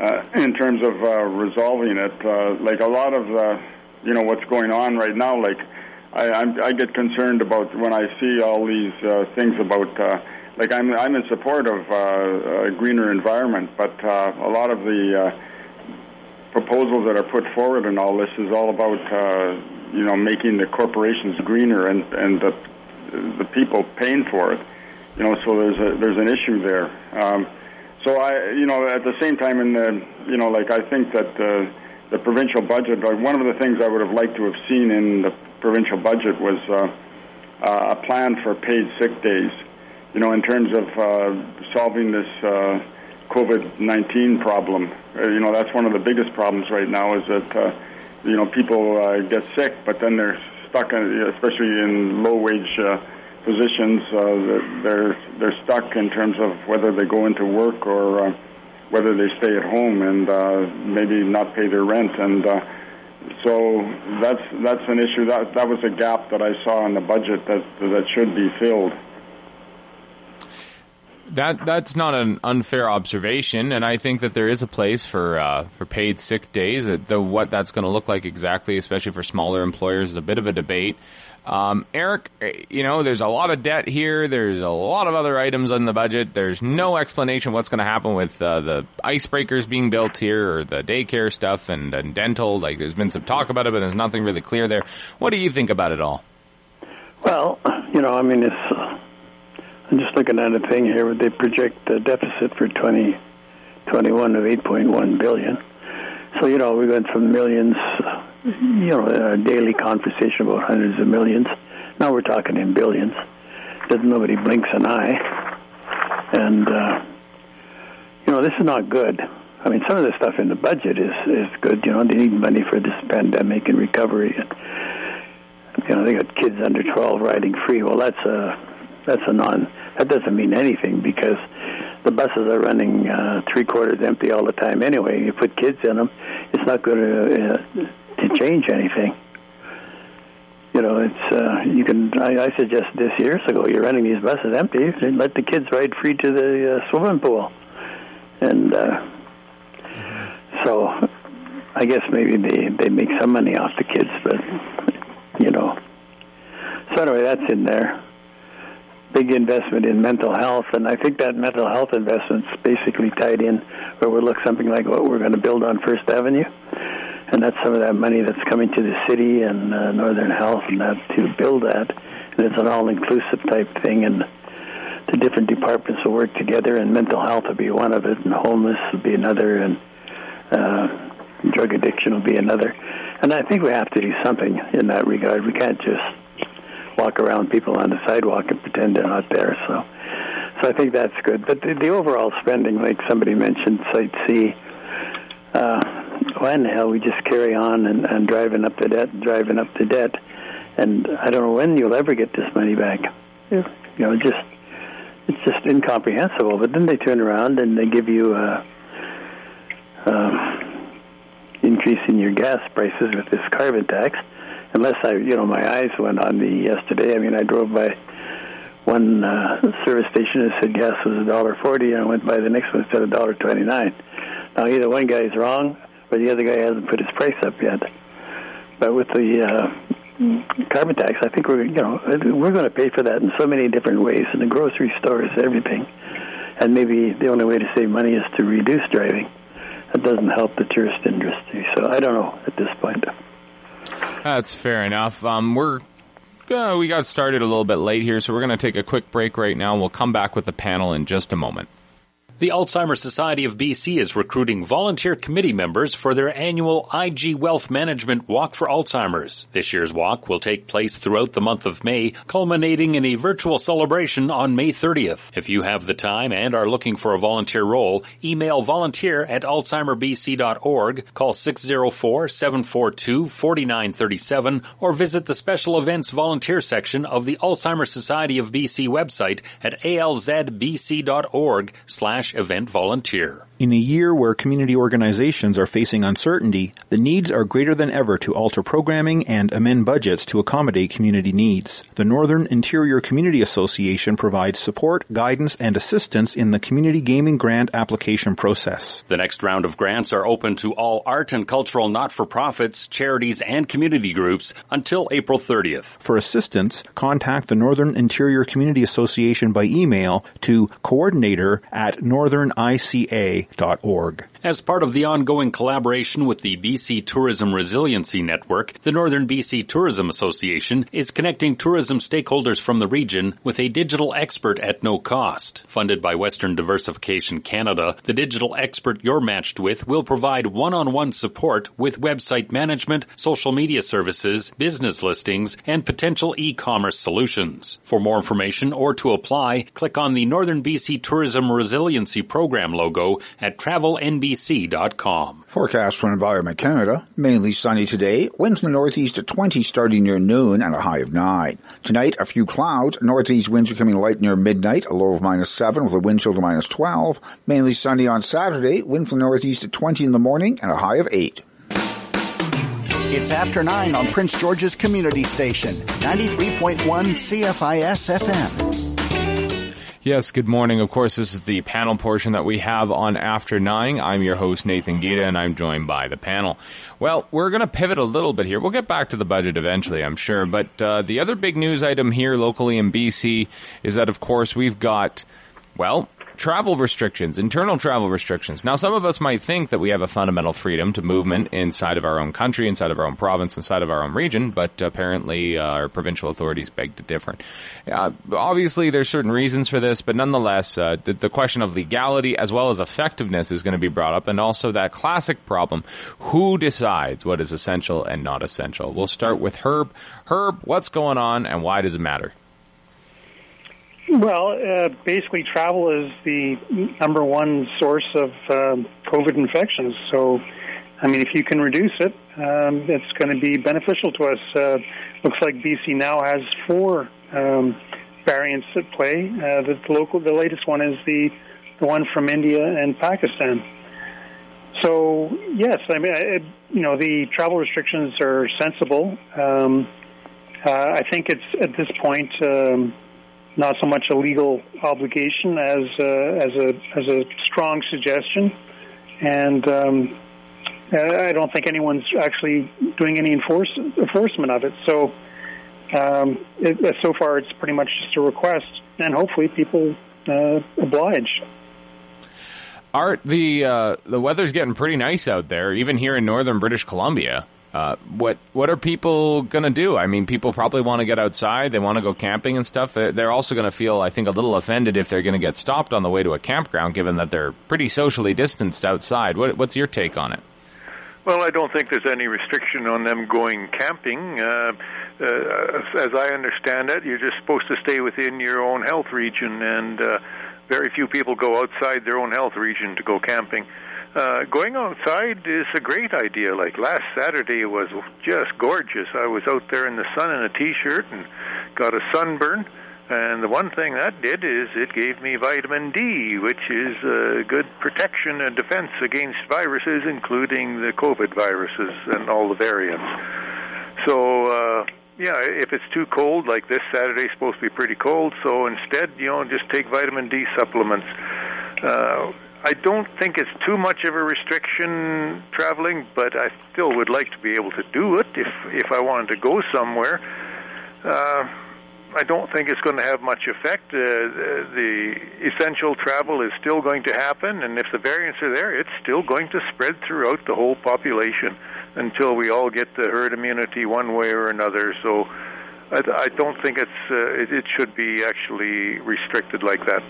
uh, in terms of uh, resolving it, uh, like a lot of uh, you know what's going on right now, like I I'm, I get concerned about when I see all these uh, things about. Uh, like I'm, I'm in support of uh, a greener environment, but uh, a lot of the uh, proposals that are put forward and all this is all about uh, you know making the corporations greener and and the the people paying for it. You know, so there's a there's an issue there. Um, so I you know at the same time in the you know like I think that uh, the provincial budget like one of the things I would have liked to have seen in the provincial budget was uh, uh, a plan for paid sick days. You know, in terms of uh, solving this. Uh, COVID 19 problem. Uh, you know, that's one of the biggest problems right now is that, uh, you know, people uh, get sick, but then they're stuck, in, especially in low wage uh, positions, uh, they're, they're stuck in terms of whether they go into work or uh, whether they stay at home and uh, maybe not pay their rent. And uh, so that's, that's an issue. That, that was a gap that I saw in the budget that, that should be filled. That that's not an unfair observation, and I think that there is a place for uh, for paid sick days. Though what that's going to look like exactly, especially for smaller employers, is a bit of a debate. Um, Eric, you know, there's a lot of debt here. There's a lot of other items in the budget. There's no explanation what's going to happen with uh, the icebreakers being built here or the daycare stuff and, and dental. Like, there's been some talk about it, but there's nothing really clear there. What do you think about it all? Well, you know, I mean, it's. I'm just looking at a thing here where they project the deficit for 2021 of 8.1 billion. So you know, we went from millions, you know, a daily conversation about hundreds of millions. Now we're talking in billions. Doesn't nobody blinks an eye, and uh, you know, this is not good. I mean, some of the stuff in the budget is is good. You know, they need money for this pandemic and recovery, and you know, they got kids under 12 riding free. Well, that's a that's a non. That doesn't mean anything because the buses are running uh, three quarters empty all the time anyway. You put kids in them, it's not going to uh, to change anything. You know, it's uh, you can. I, I suggested this years ago. You're running these buses empty. and Let the kids ride free to the uh, swimming pool, and uh, so I guess maybe they they make some money off the kids, but you know. So anyway, that's in there big investment in mental health, and I think that mental health investment's basically tied in where we look something like what we're going to build on First Avenue, and that's some of that money that's coming to the city and uh, Northern Health and that to build that, and it's an all-inclusive type thing, and the different departments will work together, and mental health will be one of it, and homeless will be another, and uh, drug addiction will be another, and I think we have to do something in that regard. We can't just walk around people on the sidewalk and pretend they're not there. So, so I think that's good. But the, the overall spending, like somebody mentioned, Site C. Uh, why in the hell we just carry on and, and driving up the debt, driving up the debt, and I don't know when you'll ever get this money back. You know, just it's just incomprehensible. But then they turn around and they give you a, a increase in your gas prices with this carbon tax unless I, you know, my eyes went on me yesterday. I mean, I drove by one uh, service station that said gas was a dollar forty, and I went by the next one said a dollar twenty nine. Now either one guy is wrong, or the other guy hasn't put his price up yet. But with the uh, carbon tax, I think we're you know we're going to pay for that in so many different ways in the grocery stores, everything. And maybe the only way to save money is to reduce driving. That doesn't help the tourist industry. So I don't know at this point. That's fair enough. Um, we're uh, we got started a little bit late here, so we're going to take a quick break right now. We'll come back with the panel in just a moment. The Alzheimer's Society of BC is recruiting volunteer committee members for their annual IG Wealth Management Walk for Alzheimer's. This year's walk will take place throughout the month of May, culminating in a virtual celebration on May 30th. If you have the time and are looking for a volunteer role, email volunteer at alzheimerbc.org, call 604-742-4937, or visit the special events volunteer section of the Alzheimer's Society of BC website at alzbc.org slash event volunteer. In a year where community organizations are facing uncertainty, the needs are greater than ever to alter programming and amend budgets to accommodate community needs. The Northern Interior Community Association provides support, guidance, and assistance in the community gaming grant application process. The next round of grants are open to all art and cultural not-for-profits, charities, and community groups until April 30th. For assistance, contact the Northern Interior Community Association by email to coordinator at northernica org. As part of the ongoing collaboration with the BC Tourism Resiliency Network, the Northern BC Tourism Association is connecting tourism stakeholders from the region with a digital expert at no cost. Funded by Western Diversification Canada, the digital expert you're matched with will provide one-on-one support with website management, social media services, business listings, and potential e-commerce solutions. For more information or to apply, click on the Northern BC Tourism Resiliency Program logo at travelnbc.com. Forecast from Environment Canada. Mainly sunny today. Winds in the northeast at 20 starting near noon and a high of 9. Tonight, a few clouds. Northeast winds becoming light near midnight, a low of minus 7 with a wind chill to minus 12. Mainly sunny on Saturday. Wind from the northeast at 20 in the morning and a high of 8. It's after 9 on Prince George's Community Station, 93.1 CFIS FM. Yes, good morning. Of course, this is the panel portion that we have on After Nine. I'm your host, Nathan Gita, and I'm joined by the panel. Well, we're going to pivot a little bit here. We'll get back to the budget eventually, I'm sure. But uh, the other big news item here locally in BC is that, of course, we've got, well, travel restrictions, internal travel restrictions. Now, some of us might think that we have a fundamental freedom to movement inside of our own country, inside of our own province, inside of our own region, but apparently uh, our provincial authorities beg to differ. Uh, obviously, there's certain reasons for this, but nonetheless, uh, the, the question of legality as well as effectiveness is going to be brought up, and also that classic problem: who decides what is essential and not essential? We'll start with Herb. Herb, what's going on, and why does it matter? Well, uh, basically, travel is the number one source of um, COVID infections. So, I mean, if you can reduce it, um, it's going to be beneficial to us. Uh, looks like BC now has four um, variants at play. Uh, the local, the latest one is the the one from India and Pakistan. So, yes, I mean, it, you know, the travel restrictions are sensible. Um, uh, I think it's at this point. Um, not so much a legal obligation as a, as a as a strong suggestion, and um, I don't think anyone's actually doing any enforce, enforcement of it. So, um, it, so far, it's pretty much just a request, and hopefully, people uh, oblige. Art, the uh, the weather's getting pretty nice out there, even here in northern British Columbia. Uh, what what are people to do? I mean, people probably want to get outside. They want to go camping and stuff. They're, also to feel, I think, a little offended if they're to get stopped on the way to a campground, given that they're pretty socially distanced outside. What, what's your take on it? Well, I don't think there's any restriction on them going camping. Uh, uh, as I understand it, you're just supposed to stay within your own health region, and uh, very few people go outside their own health region to go camping uh, going outside is a great idea. Like last Saturday was just gorgeous. I was out there in the sun in a t-shirt and got a sunburn. And the one thing that did is it gave me vitamin D, which is a good protection and defense against viruses, including the COVID viruses and all the variants. So uh, yeah, if it's too cold, like this Saturday's supposed to be pretty cold, so instead, you know, just take vitamin D supplements. Uh, I don't think it's too much of a restriction traveling, but I still would like to be able to do it if if I wanted to go somewhere. Uh, I don't think it's going to have much effect. Uh, the essential travel is still going to happen, and if the variants are there, it's still going to spread throughout the whole population until we all get the herd immunity one way or another. So I, I don't think it's uh, it, it should be actually restricted like that.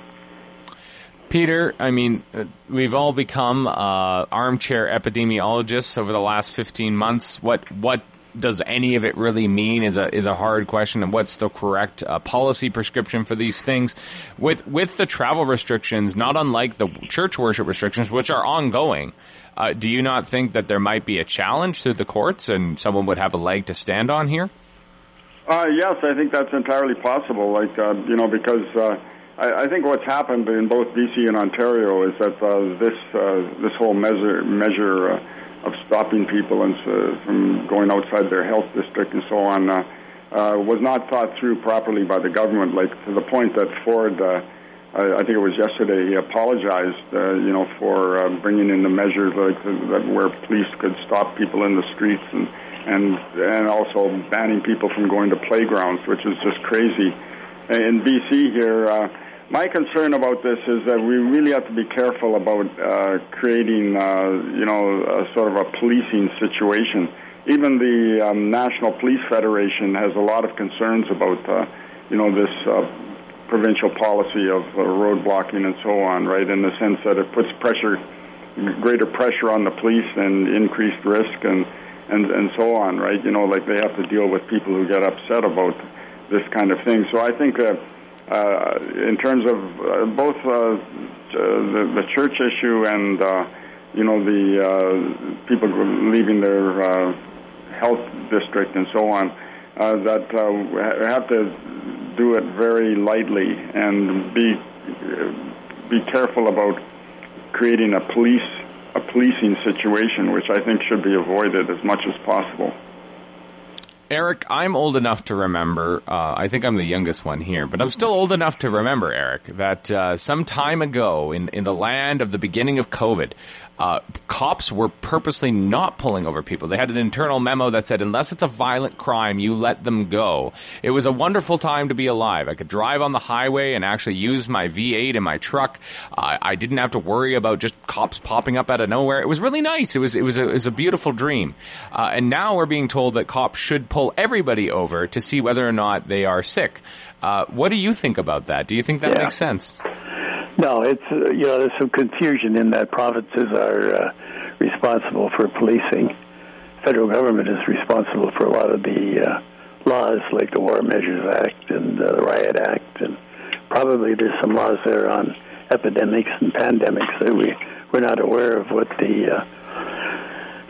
Peter, I mean, uh, we've all become uh, armchair epidemiologists over the last 15 months. What what does any of it really mean is a is a hard question and what's the correct uh, policy prescription for these things with with the travel restrictions not unlike the church worship restrictions which are ongoing uh, do you not think that there might be a challenge through the courts and someone would have a leg to stand on here uh, yes I think that's entirely possible like uh, you know because I, I, think what's happened in both BC and Ontario is that uh, this this whole measure measure of stopping people and, uh, from going outside their health district and so on uh, uh, was not thought through properly by the government, like to the point that Ford, uh, I, I think it was yesterday, he apologized, uh, you know, for uh, bringing in the measures like that where police could stop people in the streets and and and also banning people from going to playgrounds, which is just crazy. In BC here. Uh, my concern about this is that we really have to be careful about uh, creating, uh, you know, a sort of a policing situation. Even the um, National Police Federation has a lot of concerns about, uh, you know, this uh, provincial policy of uh, road blocking and so on, right? In the sense that it puts pressure, greater pressure on the police and increased risk and and and so on, right? You know, like they have to deal with people who get upset about this kind of thing. So I think. Uh, uh, in terms of uh, both uh, the, the church issue and uh, you know the uh, people leaving their uh, health district and so on, that we have to do it very lightly and be be careful about creating a police a policing situation, which I think should be avoided as much as possible. Eric, I'm old enough to remember. Uh, I think I'm the youngest one here, but I'm still old enough to remember, Eric, that uh, some time ago in, in the land of the beginning of COVID, uh, cops were purposely not pulling over people. They had an internal memo that said, unless it's a violent crime, you let them go. It was a wonderful time to be alive. I could drive on the highway and actually use my V8 in my truck. Uh, I didn't have to worry about just cops popping up out of nowhere. It was really nice. It was it was a, it was a beautiful dream. Uh, and now we're being told that cops should pull everybody over to see whether or not they are sick. Uh, what do you think about that? Do you think that yeah. makes sense? No, it's uh, you know there's some confusion in that provinces are uh, responsible for policing. Federal government is responsible for a lot of the uh, laws, like the War Measures Act and uh, the Riot Act, and probably there's some laws there on epidemics and pandemics that we we're not aware of what the uh,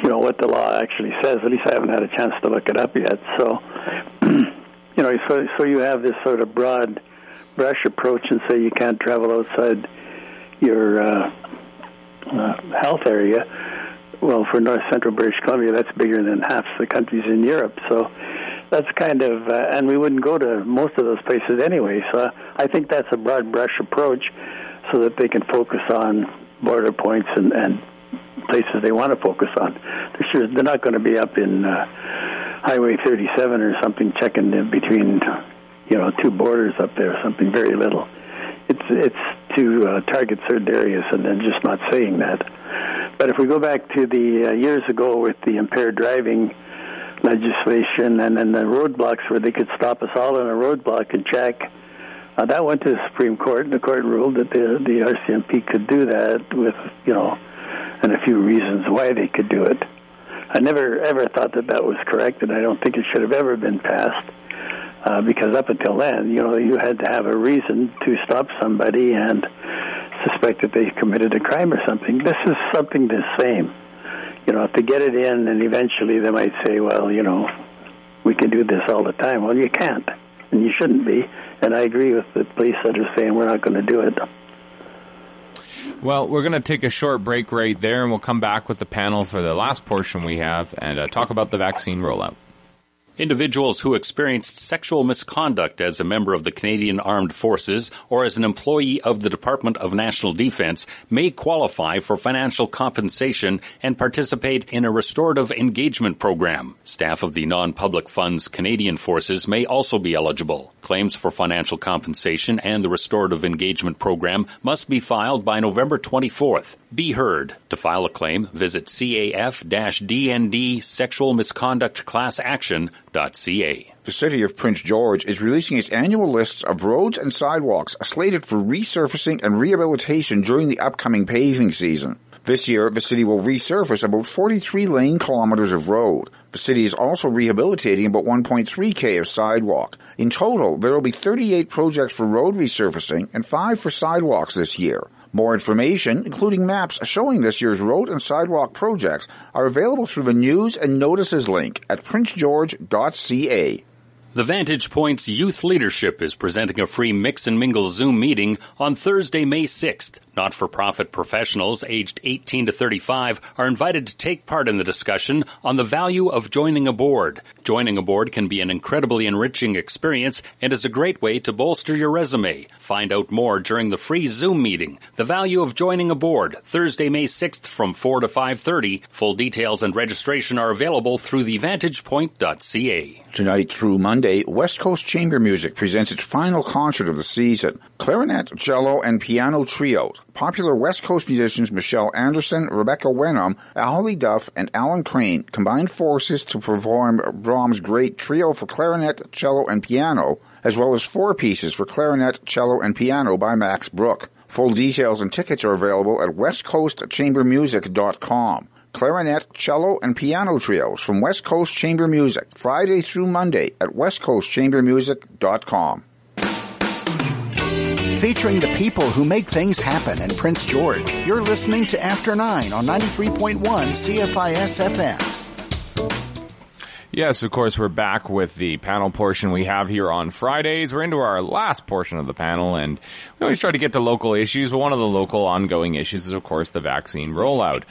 you know what the law actually says. At least I haven't had a chance to look it up yet. So (clears throat) you know, so so you have this sort of broad brush approach and say you can't travel outside your uh, uh, health area. Well, for North Central British Columbia, that's bigger than half the countries in Europe. So that's kind of, uh, and we wouldn't go to most of those places anyway. So I think that's a broad brush approach, so that they can focus on border points and, and places they want to focus on. They're sure they're not going to be up in uh, Highway 37 or something checking in between you know, two borders up there, something very little. It's it's to uh, target certain areas and then just not saying that. But if we go back to the uh, years ago with the impaired driving legislation and then the roadblocks where they could stop us all in a roadblock and check, uh, that went to the Supreme Court, and the court ruled that the the RCMP could do that with you know, and a few reasons why they could do it. I never ever thought that that was correct, and I don't think it should have ever been passed uh, because up until then, you know, you had to have a reason to stop somebody and suspect that they committed a crime or something. This is something the same. You know, to get it in, and eventually they might say, well, you know, we can do this all the time. Well, you can't, and you shouldn't be. And I agree with the police that are saying we're not going to do it. Well, we're going to take a short break right there, and we'll come back with the panel for the last portion we have and uh, talk about the vaccine rollout. Individuals who experienced sexual misconduct as a member of the Canadian Armed Forces or as an employee of the Department of National Defense may qualify for financial compensation and participate in a restorative engagement program. Staff of the non-public funds Canadian Forces may also be eligible. Claims for financial compensation and the restorative engagement program must be filed by November 24th. Be heard. To file a claim, visit CAF-DND Sexual Misconduct Class Action the city of Prince George is releasing its annual lists of roads and sidewalks slated for resurfacing and rehabilitation during the upcoming paving season. This year, the city will resurface about 43 lane kilometers of road. The city is also rehabilitating about 1.3 k of sidewalk. In total, there will be 38 projects for road resurfacing and 5 for sidewalks this year. More information, including maps showing this year's road and sidewalk projects, are available through the News and Notices link at princegeorge.ca. The Vantage Point's Youth Leadership is presenting a free Mix and Mingle Zoom meeting on Thursday, May 6th. Not-for-profit professionals aged 18 to 35 are invited to take part in the discussion on the value of joining a board. Joining a board can be an incredibly enriching experience and is a great way to bolster your resume. Find out more during the free Zoom meeting. The value of joining a board, Thursday, May 6th from 4 to 5.30. Full details and registration are available through thevantagepoint.ca. Tonight through Monday, West Coast Chamber Music presents its final concert of the season. Clarinet, cello, and piano trios. Popular West Coast musicians Michelle Anderson, Rebecca Wenham, Holly Duff, and Alan Crane combined forces to perform Brahms' great trio for clarinet, cello, and piano, as well as four pieces for clarinet, cello, and piano by Max Bruch. Full details and tickets are available at westcoastchambermusic.com clarinet, cello, and piano trios from West Coast Chamber Music, Friday through Monday at westcoastchambermusic.com. Featuring the people who make things happen in Prince George, you're listening to After 9 on 93.1 CFIS FM. Yes, of course, we're back with the panel portion we have here on Fridays. We're into our last portion of the panel, and we always try to get to local issues, but one of the local ongoing issues is, of course, the vaccine rollout.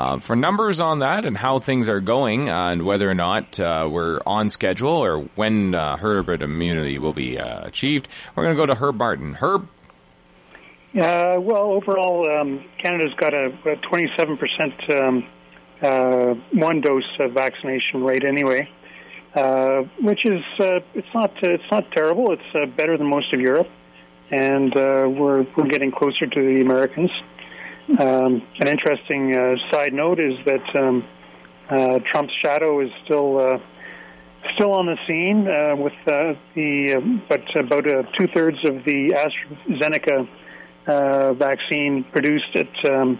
Uh, for numbers on that and how things are going uh, and whether or not uh, we're on schedule or when uh, herd immunity will be uh, achieved, we're going to go to Herb Martin. Herb? Uh, well, overall, um, Canada's got a, a 27% um, one dose vaccination rate anyway, which is it's not it's not terrible. It's better than most of Europe, and we're we're getting closer to the Americans. Um, an interesting uh, side note is that um, uh, Trump's shadow is still uh, still on the scene uh, with uh, the uh, but about two thirds of the AstraZeneca vaccine produced at um,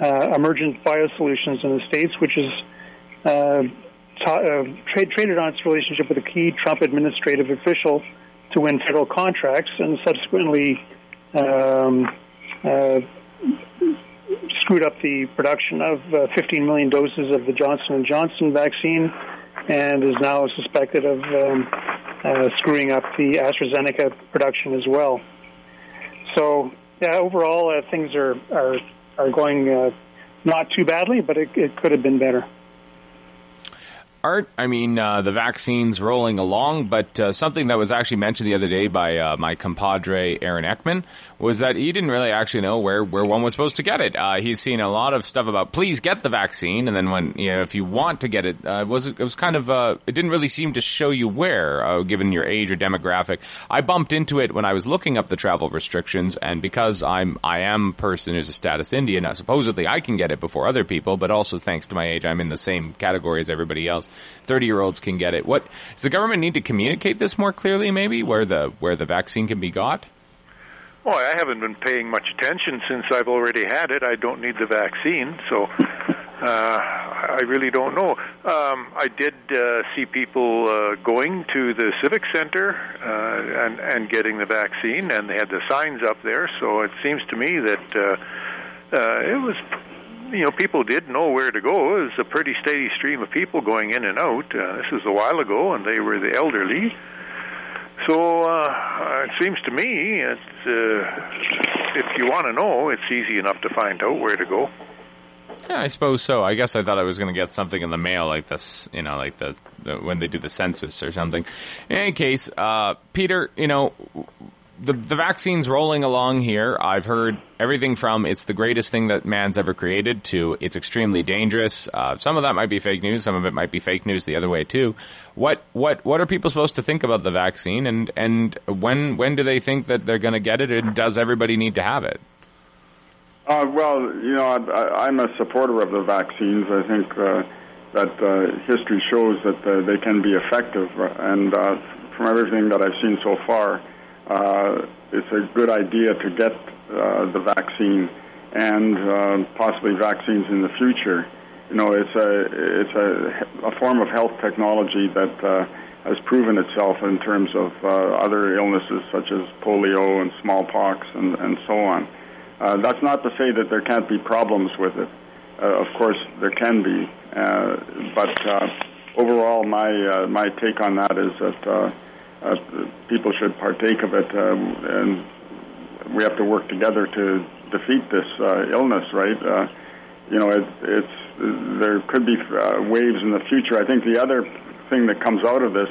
Emergent Biosolutions in the States, which is traded on its relationship with a key Trump administrative official to win federal contracts and subsequently um, screwed up the production of uh, 15 million doses of the Johnson & Johnson vaccine and is now suspected of um, uh, screwing up the AstraZeneca production as well. So, yeah, overall, uh, things are, are are going uh, not too badly, but it, it could have been better. Art, I mean, uh, the vaccine's rolling along, but uh, something that was actually mentioned the other day by uh, my compadre Aaron Ekman was that he didn't really actually know where, where one was supposed to get it. Uh, he's seen a lot of stuff about please get the vaccine, and then when you know if you want to get it, uh, was it was kind of uh, it didn't really seem to show you where, given your age or demographic. I bumped into it when I was looking up the travel restrictions, and because I'm I am a person who's a status Indian, supposedly I can get it before other people, but also thanks to my age, I'm in the same category as everybody else. 30 year olds can get it. What does the government need to communicate this more clearly? Maybe where the where the vaccine can be got. Well, I haven't been paying much attention since I've already had it. I don't need the vaccine, so (laughs) uh, I really don't know. Um, I did uh, see people uh, going to the civic center uh, and and getting the vaccine, and they had the signs up there. So it seems to me that uh, uh, it was you know, people did know where to go. It was a pretty steady stream of people going in and out. Uh, this was a while ago, and they were the elderly. So uh, it seems to me, it's, uh, if you want to know, it's easy enough to find out where to go. Yeah, I suppose so. I guess I thought I was going to get something in the mail like this, you know, like the, the when they do the census or something. In any case, uh, Peter, you know, the the vaccine's rolling along here. I've heard everything from it's the greatest thing that man's ever created to it's extremely dangerous. Uh, some of that might be fake news. Some of it might be fake news the other way too. What what what are people supposed to think about the vaccine? And and when when do they think that they're going to get it? And does everybody need to have it? Uh, well, you know, I, I'm a supporter of the vaccines. I think uh, that uh, history shows that uh, they can be effective, and uh, from everything that I've seen so far, it's a good idea to get uh, the vaccine and uh, possibly vaccines in the future. You know, it's a it's a, a form of health technology that uh, has proven itself in terms of uh, other illnesses such as polio and smallpox and, and so on. Uh, that's not to say that there can't be problems with it. Uh, of course, there can be, uh, but uh, overall, my uh, my take on that is that uh, people should partake of it, um, and we have to work together to defeat this uh, illness. Right? Uh, you know, it, it's there could be uh, waves in the future. I think the other thing that comes out of this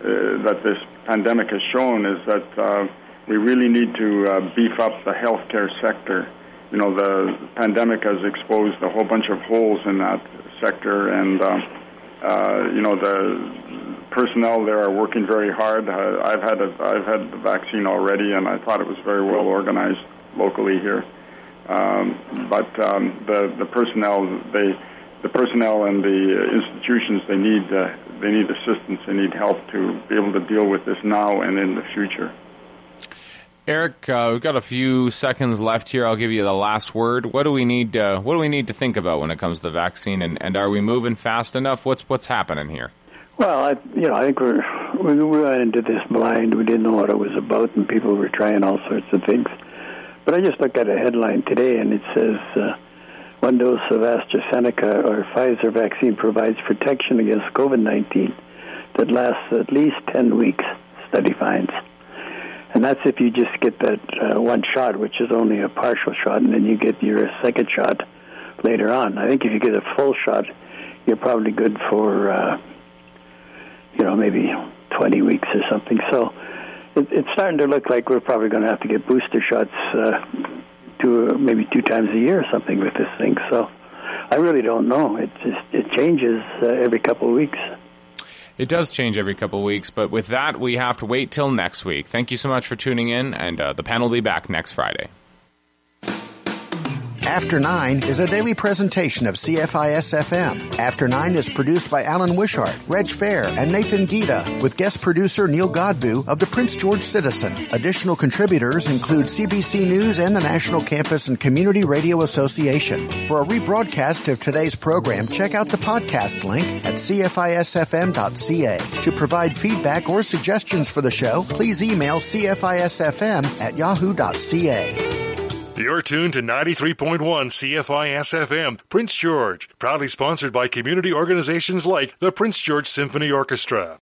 uh, that this pandemic has shown is that uh, we really need to uh, beef up the healthcare sector. You know, the pandemic has exposed a whole bunch of holes in that sector, and uh, uh, you know the personnel there are working very hard. Uh, I've had a, I've had the vaccine already, and I thought it was very well organized locally here. Um, but um, the the personnel they the personnel and the institutions they need uh, they need assistance they need help to be able to deal with this now and in the future. Eric, uh, we've got a few seconds left here. I'll give you the last word. What do we need? Uh, what do we need to think about when it comes to the vaccine? And, and are we moving fast enough? What's what's happening here? Well, I, you know, I think we're we went into this blind. We didn't know what it was about, and people were trying all sorts of things. But I just looked at a headline today, and it says uh, one dose of AstraZeneca or Pfizer vaccine provides protection against COVID-19 that lasts at least 10 weeks. Study finds. And that's if you just get that uh, one shot, which is only a partial shot, and then you get your second shot later on. I think if you get a full shot, you're probably good for, uh, you know, maybe 20 weeks or something. So it, it's starting to look like we're probably going to have to get booster shots uh, two, maybe two times a year or something with this thing. So I really don't know. It just it changes uh, every couple of weeks. It does change every couple of weeks, but with that, we have to wait till next week. Thank you so much for tuning in, and uh, the panel will be back next Friday. After Nine is a daily presentation of CFIS FM. After Nine is produced by Alan Wishart, Reg Fair, and Nathan Gita, with guest producer Neil Godbout of the Prince George Citizen. Additional contributors include CBC News and the National Campus and Community Radio Association. For a rebroadcast of today's program, check out the podcast link at cfisfm.ca. To provide feedback or suggestions for the show, please email cfisfm at yahoo.ca. You're tuned to 93.1 CFIS FM, Prince George, proudly sponsored by community organizations like the Prince George Symphony Orchestra.